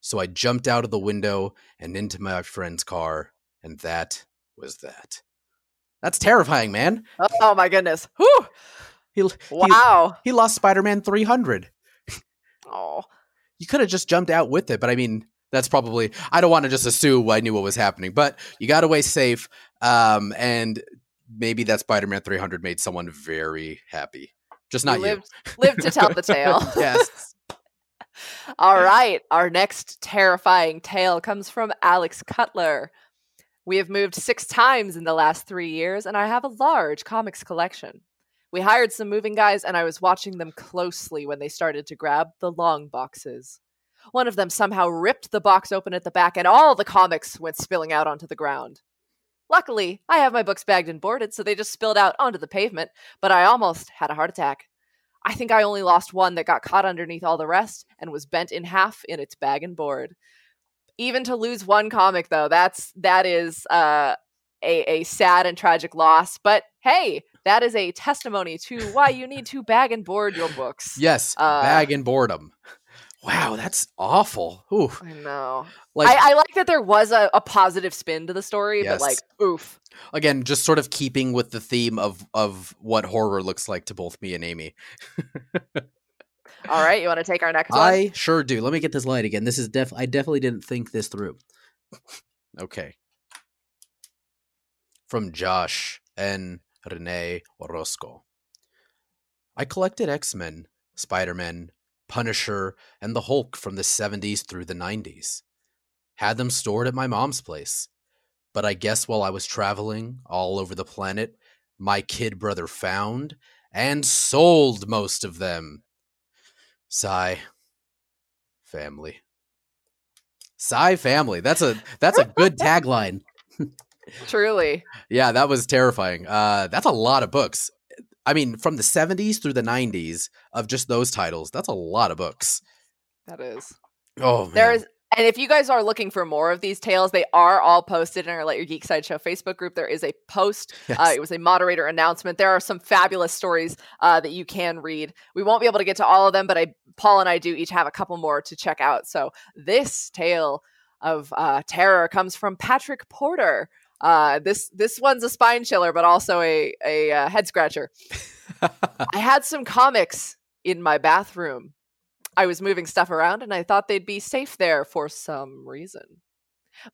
So I jumped out of the window and into my friend's car, and that was that. That's terrifying, man. Oh my goodness. Whew. He, he, Wow. he lost Spider Man 300. Oh. You could have just jumped out with it, but I mean, that's probably, I don't want to just assume I knew what was happening, but you got away safe. Um, and maybe that Spider Man 300 made someone very happy. Just not you. lived, lived to tell the tale. (laughs) yes. (laughs) All right. Our next terrifying tale comes from Alex Cutler. We have moved six times in the last three years, and I have a large comics collection. We hired some moving guys, and I was watching them closely when they started to grab the long boxes. One of them somehow ripped the box open at the back, and all the comics went spilling out onto the ground. Luckily, I have my books bagged and boarded, so they just spilled out onto the pavement, but I almost had a heart attack. I think I only lost one that got caught underneath all the rest and was bent in half in its bag and board. Even to lose one comic though, that's that is uh, a a sad and tragic loss. But hey, that is a testimony to why you need to bag and board your books. Yes. Uh, bag and boredom. Wow, that's awful. Ooh. I know. Like, I, I like that there was a, a positive spin to the story, Yes. but like, oof. again, just sort of keeping with the theme of of what horror looks like to both me and Amy. All right, you want to take our next one? I sure do. Let me get this light again. This is def I definitely didn't think this through. okay. From Josh and Rene Orozco. I collected X-Men, Spider-Man, Punisher, and the Hulk from the 70s through the 90s. Had them stored at my mom's place. But I guess while I was traveling all over the planet, my kid brother found and sold most of them. Sigh. Family. Sigh family. That's a that's a good (laughs) tagline. (laughs) Truly. Yeah, that was terrifying. Uh that's a lot of books. I mean, from the 70s through the 90s of just those titles, that's a lot of books. That is. Oh, man. There's and if you guys are looking for more of these tales, they are all posted in our Let Your Geek Side Show Facebook group. There is a post. (laughs) Uh, it was a moderator announcement. There are some fabulous stories uh, that you can read. We won't be able to get to all of them, but I, Paul and I do each have a couple more to check out. So this tale of uh, terror comes from Patrick Porter. Uh, this this one's a spine chiller, but also a a uh, head scratcher. (laughs) I had some comics in my bathroom. I was moving stuff around and I thought they'd be safe there for some reason.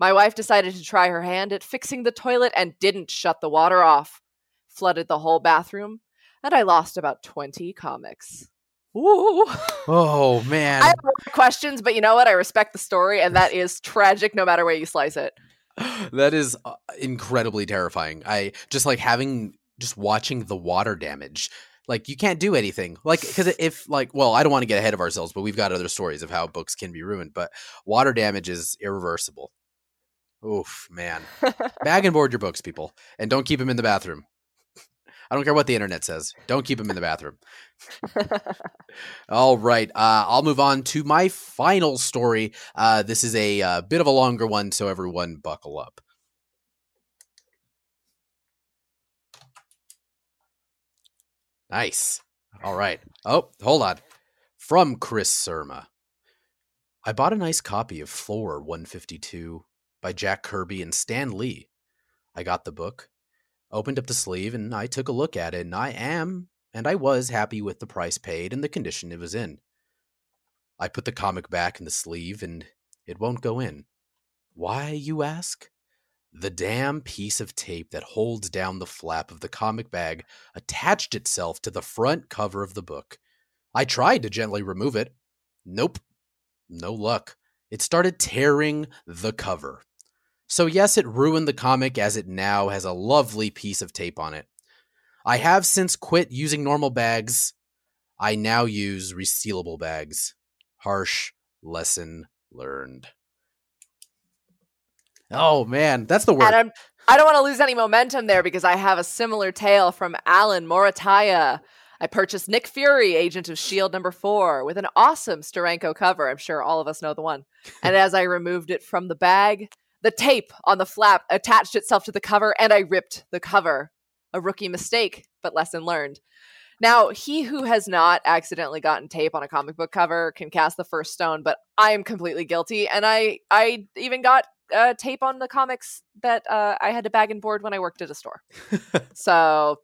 My wife decided to try her hand at fixing the toilet and didn't shut the water off. Flooded the whole bathroom, and I lost about 20 comics. Ooh. oh man. I have questions, but you know what? I respect the story, and that is tragic no matter where you slice it. (laughs) that is uh, incredibly terrifying. I just like having just watching the water damage Like you can't do anything. Like because if like well, I don't want to get ahead of ourselves, but we've got other stories of how books can be ruined. But water damage is irreversible. Oof, man. Bag and board your books, people, and don't keep them in the bathroom. I don't care what the internet says. Don't keep them in the bathroom. (laughs) All right. Uh, I'll move on to my final story. Uh, this is a uh, bit of a longer one, so everyone buckle up. Nice. All right. Oh, hold on. From Chris Surma. I bought a nice copy of Thor 152 by Jack Kirby and Stan Lee. I got the book, opened up the sleeve, and I took a look at it, and I am, and I was happy with the price paid and the condition it was in. I put the comic back in the sleeve, and it won't go in. Why, you ask? The damn piece of tape that holds down the flap of the comic bag attached itself to the front cover of the book. I tried to gently remove it. Nope. No luck. It started tearing the cover. So, yes, it ruined the comic as it now has a lovely piece of tape on it. I have since quit using normal bags. I now use resealable bags. Harsh lesson learned. Oh man, that's the word. Adam, I don't want to lose any momentum there because I have a similar tale from Alan Morataya. I purchased Nick Fury, Agent of S.H.I.E.L.D. number four, with an awesome Steranko cover. I'm sure all of us know the one. And as I removed it from the bag, the tape on the flap attached itself to the cover and I ripped the cover. A rookie mistake, but lesson learned. Now, he who has not accidentally gotten tape on a comic book cover can cast the first stone, but I am completely guilty. And I, I even got uh, tape on the comics that uh, I had to bag and board when I worked at a store. (laughs) so,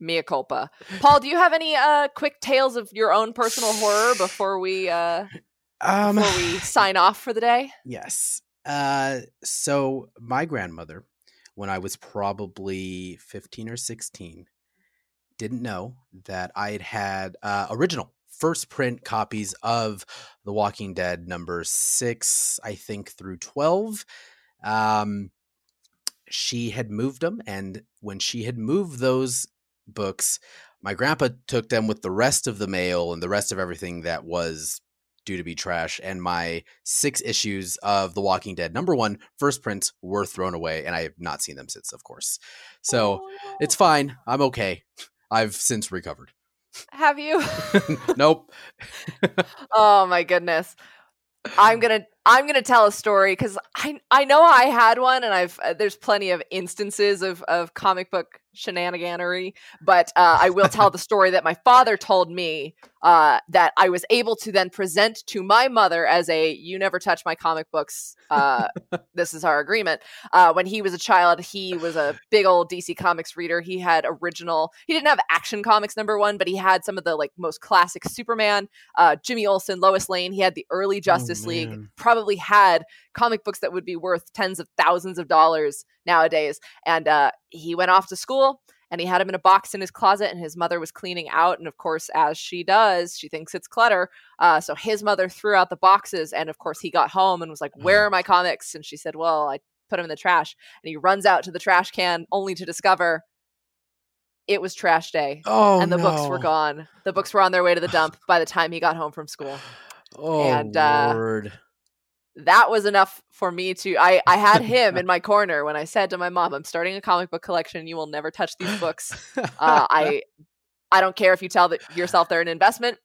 mea culpa. Paul, do you have any uh, quick tales of your own personal horror before we uh, um, before we sign off for the day? (sighs) Yes. Uh, so my grandmother, when I was probably fifteen or sixteen, didn't know that I had had uh, original first print copies of The Walking Dead number six, I think, through 12. Um, she had moved them, and when she had moved those books, my grandpa took them with the rest of the mail and the rest of everything that was due to be trash. And my six issues of The Walking Dead, number one, first prints, were thrown away, and I have not seen them since, of course. So Oh, no. it's fine. I'm okay. I've since recovered. have you? (laughs) (laughs) nope. oh my goodness. I'm gonna I'm gonna tell a story because I I know I had one and I've uh, there's plenty of instances of of comic book shenaniganery, but uh, I will tell the story that my father told me uh, that I was able to then present to my mother as a you never touch my comic books. Uh, (laughs) this is our agreement. Uh, when he was a child, he was a big old DC Comics reader. He had original. He didn't have Action Comics number one, but he had some of the like most classic Superman, uh, Jimmy Olsen, Lois Lane. He had the early Justice League. Probably had comic books that would be worth tens of thousands of dollars nowadays. And uh, he went off to school and he had them in a box in his closet and his mother was cleaning out and of course as she does she thinks it's clutter uh, so his mother threw out the boxes and of course he got home and was like where are my comics? And she said well i put them in the trash and he runs out to the trash can only to discover it was trash day Oh, and the books were gone. The books were on their way to the (sighs) dump by the time he got home from school. Oh, And, uh, Lord. That was enough for me to I I had (laughs) him in my corner when I said to my mom I'm starting a comic book collection you will never touch these books uh, I I don't care if you tell that yourself they're an investment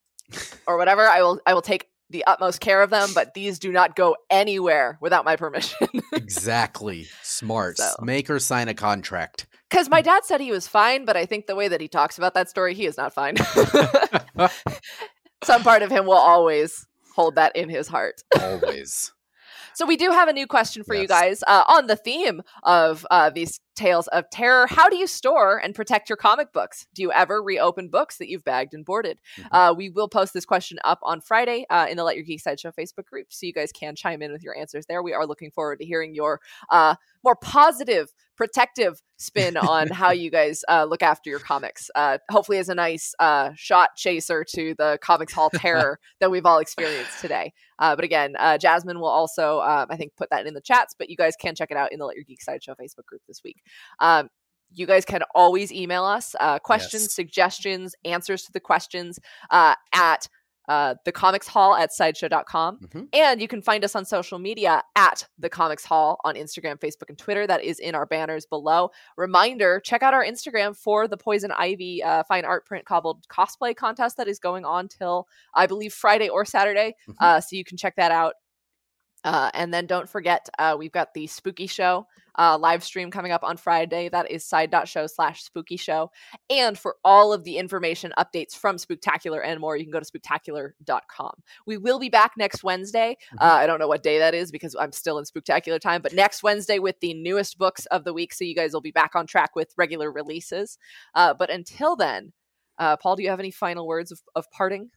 or whatever I will I will take the utmost care of them but these do not go anywhere without my permission (laughs) exactly. Smart. So. Make her sign a contract. cuz my dad said he was fine but I think the way that he talks about that story he is not fine (laughs) some part of him will always hold that in his heart Always. So we do have a new question for you guys uh, on the theme of uh, these tales of terror. How do you store and protect your comic books? Do you ever reopen books that you've bagged and boarded? Mhm. Uh, we will post this question up on Friday uh, in the Let Your Geek Side Show Facebook group, so you guys can chime in with your answers there. We are looking forward to hearing your uh, more positive, protective spin (laughs) on how you guys uh, look after your comics. Uh, hopefully, as a nice uh, shot chaser to the comics haul terror that we've all experienced today. Uh, but again, uh, Jasmine will also, um, I think, put that in the chats, but you guys can check it out in the Let Your Geek Side Show Facebook group this week. Um, you guys can always email us uh, questions, Yes. suggestions, answers to the questions uh, at uh, the comics haul at sideshow.com. Mhm. And you can find us on social media at the comics haul on Instagram, Facebook, and Twitter. That is in our banners below. Reminder check out our Instagram for the Poison Ivy uh, fine art print cobbled cosplay contest that is going on till I believe Friday or Saturday. Mhm. Uh, so you can check that out. Uh, and then don't forget, uh, we've got the spooky show uh, live stream coming up on Friday. That is side.show slash spooky show. And for all of the information, updates from Spooktacular and more, you can go to spooktacular.com. We will be back next Wednesday. Mhm. Uh, I don't know what day that is because I'm still in Spooktacular time, but next Wednesday with the newest books of the week. So you guys will be back on track with regular releases. Uh, but until then, uh, Paul, do you have any final words of, of parting?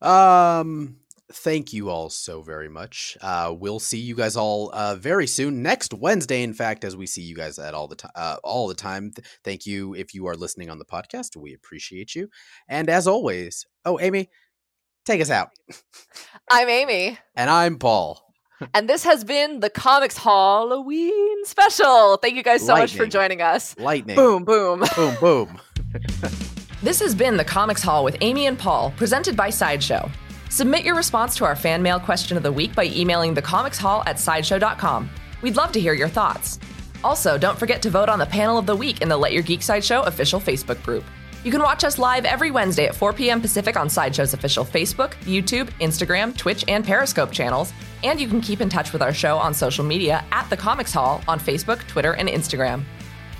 Um, thank you all so very much. Uh, we'll see you guys all uh, very soon next Wednesday. In fact, as we see you guys at all the time, uh, all the time. Th- thank you if you are listening on the podcast. We appreciate you. And as always, oh Amy, take us out. (laughs) I'm Amy. And I'm Paul. (laughs) And this has been the Comics Hauloween special. Thank you guys so much for joining us. Lightning. Boom, boom. (laughs) boom, boom. This has been the Comics Haul with Amy and Paul, presented by Sideshow. Submit your response to our fan mail question of the week by emailing thecomicshaul at sideshow.com. We'd love to hear your thoughts. Also, don't forget to vote on the panel of the week in the Let Your Geek Sideshow official Facebook group. You can watch us live every Wednesday at 4 p.m. Pacific on Sideshow's official Facebook, YouTube, Instagram, Twitch, and Periscope channels. And you can keep in touch with our show on social media at The Comics Haul on Facebook, Twitter, and Instagram.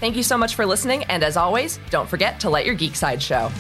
Thank you so much for listening, and as always, don't forget to let your geek side show.